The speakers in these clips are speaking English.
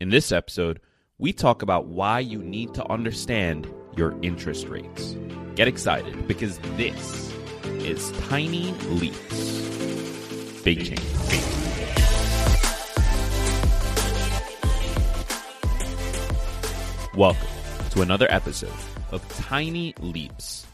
In this episode, we talk about why you need to understand your interest rates. Get excited because this is Tiny Leaps. Big change. Welcome to another episode of Tiny Leaps.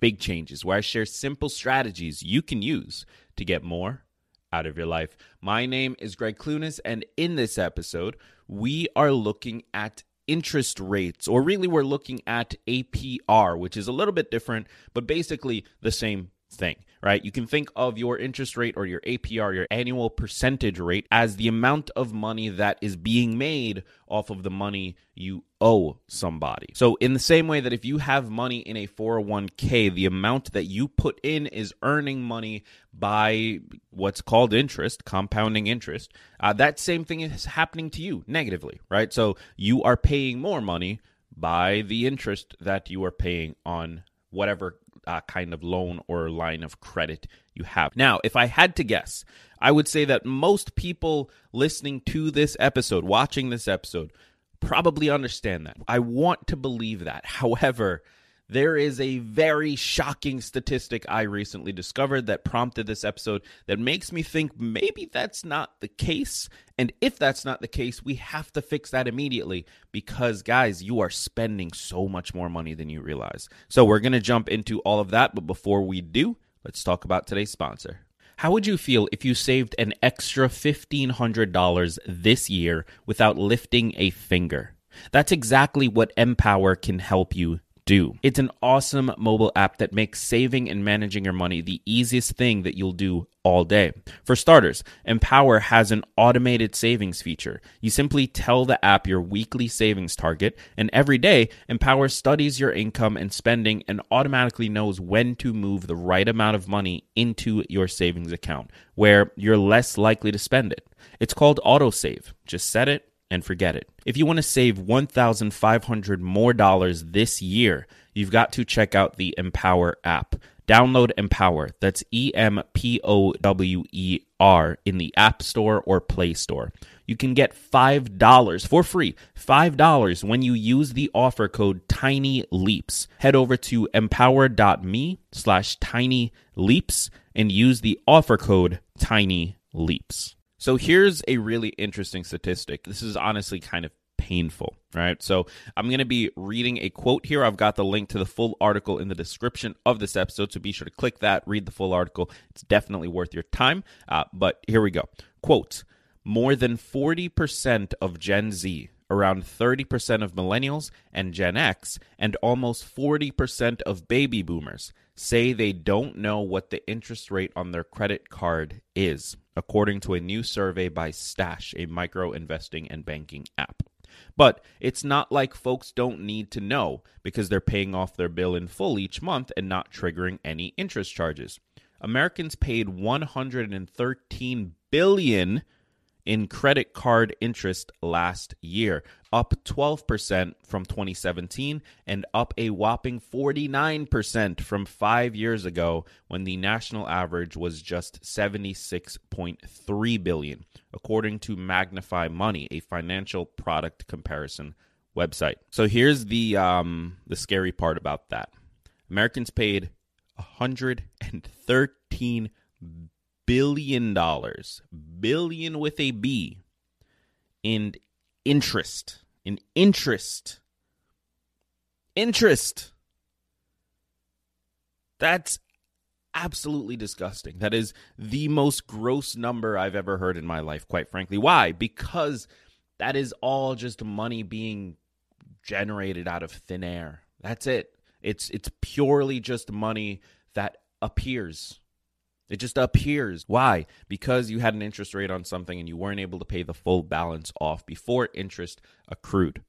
Big changes where I share simple strategies you can use to get more out of your life. My name is Greg Clunis, and in this episode, we are looking at interest rates, or really, we're looking at APR, which is a little bit different, but basically the same thing, right? You can think of your interest rate or your APR, your annual percentage rate, as the amount of money that is being made off of the money you owe somebody. So, in the same way that if you have money in a 401k, the amount that you put in is earning money by what's called interest, compounding interest, uh, that same thing is happening to you negatively, right? So, you are paying more money by the interest that you are paying on whatever uh, kind of loan or line of credit you have. Now, if I had to guess, I would say that most people listening to this episode, watching this episode, probably understand that. I want to believe that. However, there is a very shocking statistic I recently discovered that prompted this episode that makes me think maybe that's not the case. And if that's not the case, we have to fix that immediately because, guys, you are spending so much more money than you realize. So, we're going to jump into all of that. But before we do, let's talk about today's sponsor. How would you feel if you saved an extra $1,500 this year without lifting a finger? That's exactly what Empower can help you do. It's an awesome mobile app that makes saving and managing your money the easiest thing that you'll do all day. For starters, Empower has an automated savings feature. You simply tell the app your weekly savings target, and every day, Empower studies your income and spending and automatically knows when to move the right amount of money into your savings account, where you're less likely to spend it. It's called autosave. Just set it and forget it. If you want to save 1500 more dollars this year, you've got to check out the Empower app. Download Empower. That's E M P O W E R in the App Store or Play Store. You can get $5 for free, $5 when you use the offer code Tiny Leaps. Head over to empower.me slash tiny leaps and use the offer code Tiny Leaps. So here's a really interesting statistic. This is honestly kind of painful, right? So I'm going to be reading a quote here. I've got the link to the full article in the description of this episode, so be sure to click that, read the full article. It's definitely worth your time. Uh, but here we go. Quote More than 40% of Gen Z around 30% of millennials and Gen X, and almost 40% of baby boomers say they don't know what the interest rate on their credit card is, according to a new survey by Stash, a micro investing and banking app. But it's not like folks don't need to know because they're paying off their bill in full each month and not triggering any interest charges. Americans paid 113 billion in credit card interest last year, up 12% from 2017 and up a whopping 49% from 5 years ago when the national average was just 76.3 billion, according to Magnify Money, a financial product comparison website. So here's the um the scary part about that. Americans paid 113 billion dollars, billion with a B, in interest, in interest, interest. That's absolutely disgusting. That is the most gross number I've ever heard in my life, quite frankly. Why? Because that is all just money being generated out of thin air. That's it. It's it's purely just money that appears it just appears. Why? Because you had an interest rate on something and you weren't able to pay the full balance off before interest accrued.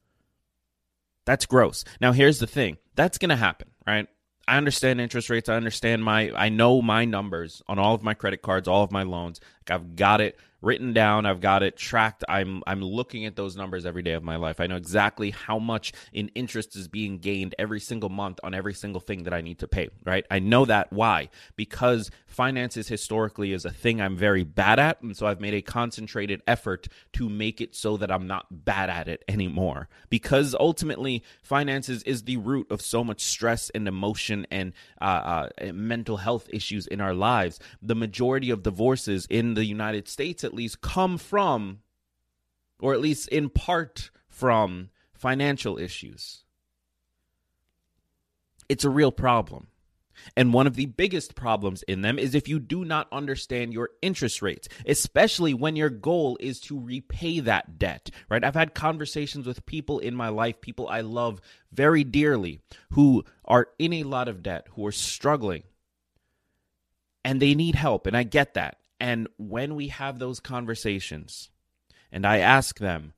That's gross. Now, here's the thing that's going to happen, right? I understand interest rates. I understand my, I know my numbers on all of my credit cards, all of my loans. Like I've got it written down. I've got it tracked. I'm I'm looking at those numbers every day of my life. I know exactly how much in interest is being gained every single month on every single thing that I need to pay, right? I know that why? Because finances historically is a thing I'm very bad at, and so I've made a concentrated effort to make it so that I'm not bad at it anymore. Because ultimately, finances is the root of so much stress and emotion and uh, uh, mental health issues in our lives. The majority of divorces in the United States, at least, come from, or at least in part from, financial issues. It's a real problem. And one of the biggest problems in them is if you do not understand your interest rates, especially when your goal is to repay that debt, right? I've had conversations with people in my life, people I love very dearly, who are in a lot of debt, who are struggling, and they need help. And I get that. And when we have those conversations, and I ask them,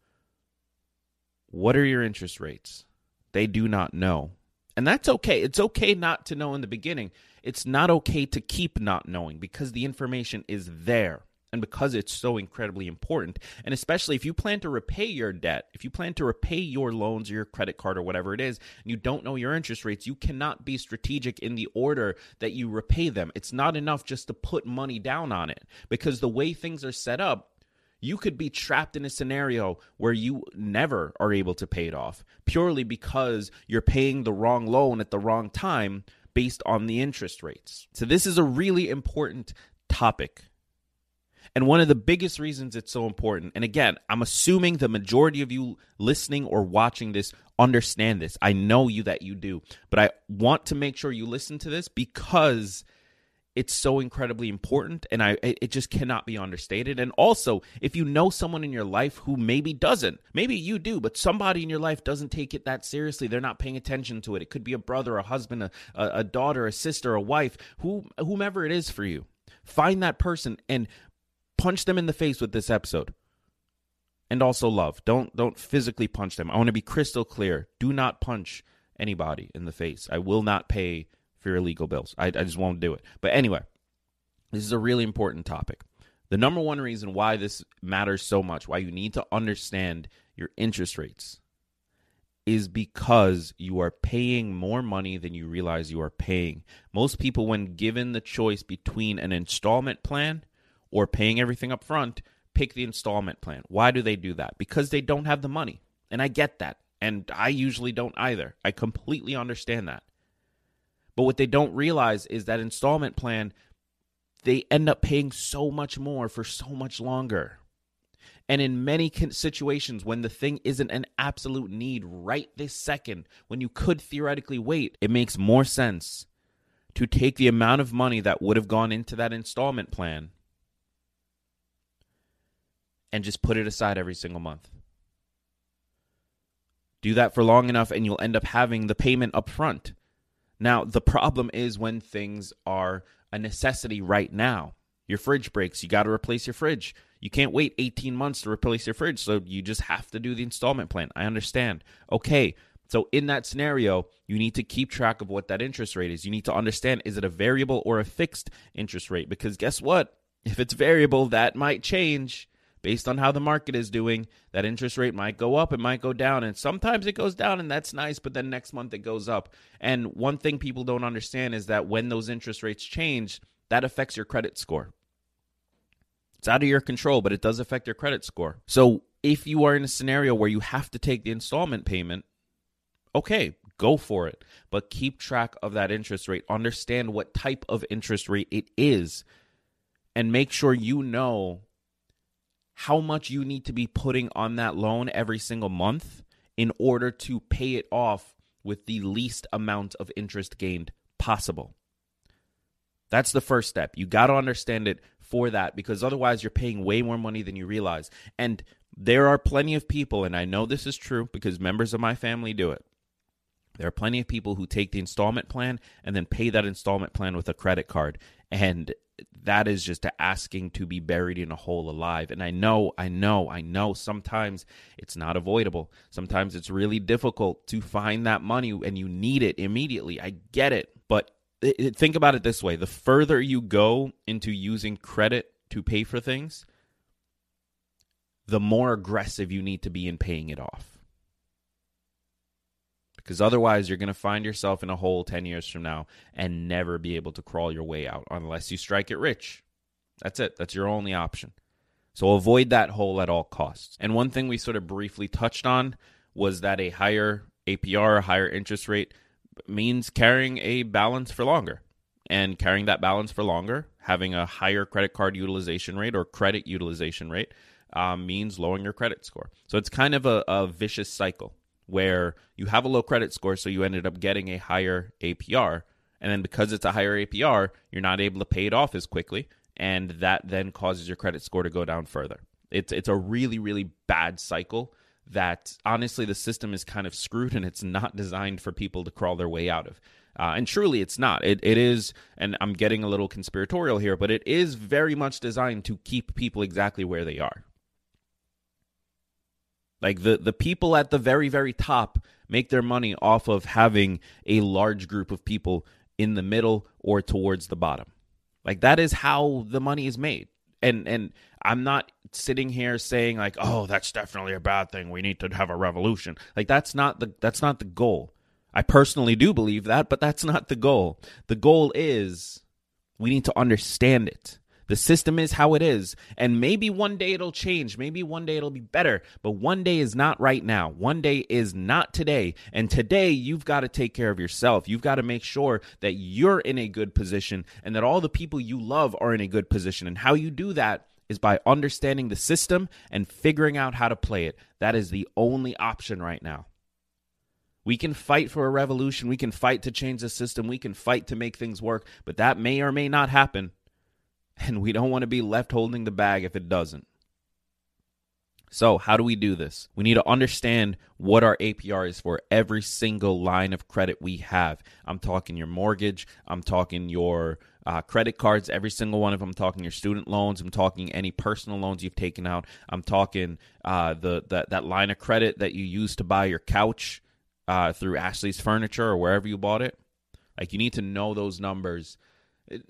What are your interest rates? They do not know. And that's okay. It's okay not to know in the beginning. It's not okay to keep not knowing because the information is there and because it's so incredibly important. And especially if you plan to repay your debt, if you plan to repay your loans or your credit card or whatever it is, and you don't know your interest rates, you cannot be strategic in the order that you repay them. It's not enough just to put money down on it because the way things are set up, you could be trapped in a scenario where you never are able to pay it off purely because you're paying the wrong loan at the wrong time based on the interest rates. So, this is a really important topic. And one of the biggest reasons it's so important, and again, I'm assuming the majority of you listening or watching this understand this. I know you that you do, but I want to make sure you listen to this because it's so incredibly important and i it just cannot be understated. And also if you know someone in your life who maybe doesn't maybe you do but somebody in your life doesn't take it that seriously they're not paying attention to it. It could be a brother a husband a, a daughter a sister a wife who whomever it is for you. Find that person and punch them in the face with this episode and also love don't don't physically punch them i want to be crystal clear do not punch anybody in the face i will not pay for your legal bills. I, I just won't do it. But anyway, this is a really important topic. The number one reason why this matters so much, why you need to understand your interest rates, is because you are paying more money than you realize you are paying. Most people, when given the choice between an installment plan or paying everything up front, pick the installment plan. Why do they do that? Because they don't have the money. And I get that. And I usually don't either. I completely understand that. But what they don't realize is that installment plan, they end up paying so much more for so much longer. And in many situations, when the thing isn't an absolute need right this second, when you could theoretically wait, it makes more sense to take the amount of money that would have gone into that installment plan and just put it aside every single month. Do that for long enough, and you'll end up having the payment up front. Now, the problem is when things are a necessity right now. Your fridge breaks, you got to replace your fridge. You can't wait 18 months to replace your fridge, so you just have to do the installment plan. I understand. Okay, so in that scenario, you need to keep track of what that interest rate is. You need to understand is it a variable or a fixed interest rate? Because guess what? If it's variable, that might change based on how the market is doing, that interest rate might go up, it might go down. And sometimes it goes down, and that's nice, but then next month it goes up. And one thing people don't understand is that when those interest rates change, that affects your credit score. It's out of your control, but it does affect your credit score. So if you are in a scenario where you have to take the installment payment, okay, go for it. But keep track of that interest rate. Understand what type of interest rate it is. And make sure you know how much you need to be putting on that loan every single month in order to pay it off with the least amount of interest gained possible. That's the first step. You got to understand it for that because otherwise you're paying way more money than you realize. And there are plenty of people, and I know this is true because members of my family do it. There are plenty of people who take the installment plan and then pay that installment plan with a credit card. And that is just asking to be buried in a hole alive. And I know, I know, I know sometimes it's not avoidable. Sometimes it's really difficult to find that money and you need it immediately. I get it. But think about it this way the further you go into using credit to pay for things, the more aggressive you need to be in paying it off. Because otherwise, you're going to find yourself in a hole 10 years from now and never be able to crawl your way out unless you strike it rich. That's it. That's your only option. So avoid that hole at all costs. And one thing we sort of briefly touched on was that a higher APR, a higher interest rate, means carrying a balance for longer. And carrying that balance for longer, having a higher credit card utilization rate or credit utilization rate, um, means lowering your credit score. So it's kind of a, a vicious cycle where you have a low credit score, so you ended up getting a higher APR. And then because it's a higher APR, you're not able to pay it off as quickly. And that then causes your credit score to go down further. It's, it's a really, really bad cycle that honestly the system is kind of screwed and it's not designed for people to crawl their way out of. Uh, and truly, it's not. It, it is, and I'm getting a little conspiratorial here, but it is very much designed to keep people exactly where they are. Like the the people at the very very top make their money off of having a large group of people in the middle or towards the bottom. Like that is how the money is made. And and I'm not sitting here saying like, "Oh, that's definitely a bad thing. We need to have a revolution." Like that's not the that's not the goal. I personally do believe that, but that's not the goal. The goal is we need to understand it. The system is how it is. And maybe one day it'll change. Maybe one day it'll be better. But one day is not right now. One day is not today. And today, you've got to take care of yourself. You've got to make sure that you're in a good position and that all the people you love are in a good position. And how you do that is by understanding the system and figuring out how to play it. That is the only option right now. We can fight for a revolution. We can fight to change the system. We can fight to make things work, but that may or may not happen. And we don't want to be left holding the bag if it doesn't. So, how do we do this? We need to understand what our APR is for every single line of credit we have. I'm talking your mortgage, I'm talking your uh, credit cards, every single one of them. I'm talking your student loans, I'm talking any personal loans you've taken out. I'm talking uh, the, the that line of credit that you use to buy your couch uh, through Ashley's Furniture or wherever you bought it. Like, you need to know those numbers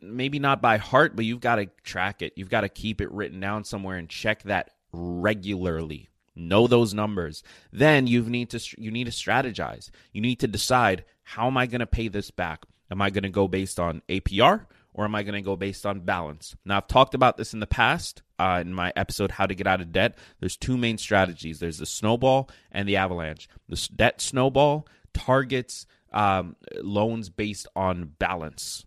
maybe not by heart, but you've got to track it. You've got to keep it written down somewhere and check that regularly. Know those numbers. Then you need to you need to strategize. You need to decide how am I going to pay this back? Am I going to go based on APR or am I going to go based on balance? Now I've talked about this in the past uh, in my episode "How to Get Out of Debt." There's two main strategies. There's the snowball and the avalanche. The debt snowball targets um, loans based on balance.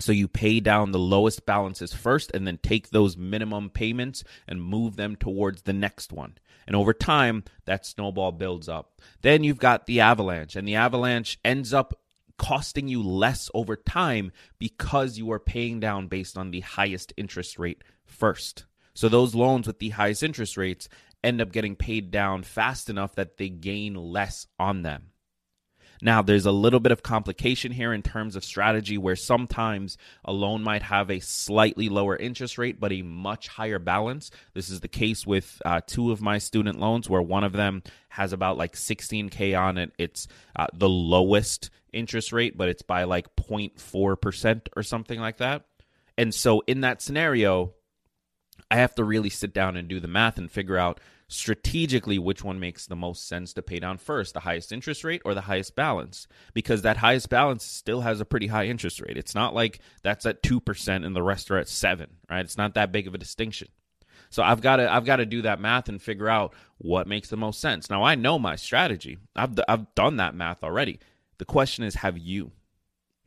So you pay down the lowest balances first and then take those minimum payments and move them towards the next one. And over time, that snowball builds up. Then you've got the avalanche, and the avalanche ends up costing you less over time because you are paying down based on the highest interest rate first. So those loans with the highest interest rates end up getting paid down fast enough that they gain less on them. Now, there's a little bit of complication here in terms of strategy where sometimes a loan might have a slightly lower interest rate but a much higher balance. This is the case with uh, two of my student loans where one of them has about like 16K on it. It's uh, the lowest interest rate, but it's by like 0.4% or something like that. And so in that scenario, I have to really sit down and do the math and figure out strategically which one makes the most sense to pay down first the highest interest rate or the highest balance? Because that highest balance still has a pretty high interest rate. It's not like that's at 2% and the rest are at 7 right? It's not that big of a distinction. So i've got to i've got to do that math and figure out what makes the most sense. Now i know my strategy. I've i've done that math already. The question is have you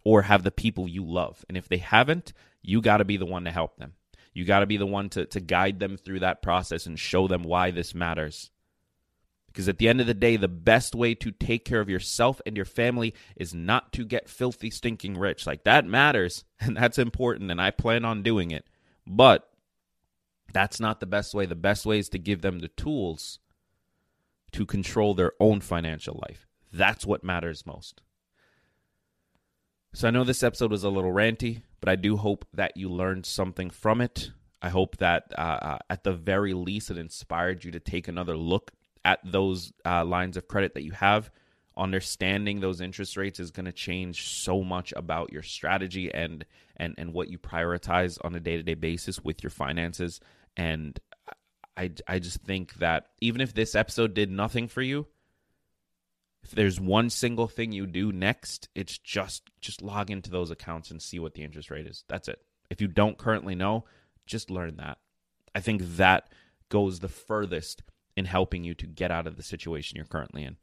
or have the people you love? And if they haven't you got to be the one to help them you got to be the one to, to guide them through that process and show them why this matters. Because at the end of the day, the best way to take care of yourself and your family is not to get filthy, stinking rich. Like that matters and that's important, and I plan on doing it. But that's not the best way. The best way is to give them the tools to control their own financial life. That's what matters most. So I know this episode was a little ranty, but I do hope that you learned something from it. I hope that uh, uh, at the very least it inspired you to take another look at those uh, lines of credit that you have. Understanding those interest rates is going to change so much about your strategy and and and what you prioritize on a day to day basis with your finances. And I, I just think that even if this episode did nothing for you, if there's one single thing you do next, it's just just log into those accounts and see what the interest rate is. That's it. If you don't currently know, just learn that. I think that goes the furthest in helping you to get out of the situation you're currently in.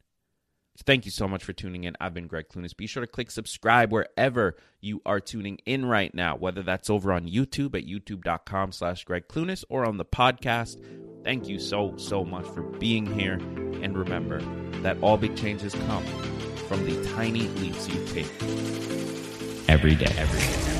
Thank you so much for tuning in. I've been Greg Clunis. Be sure to click subscribe wherever you are tuning in right now, whether that's over on YouTube at youtube.com slash Greg Clunis or on the podcast. Thank you so, so much for being here. And remember that all big changes come from the tiny leaps you take every day, every day.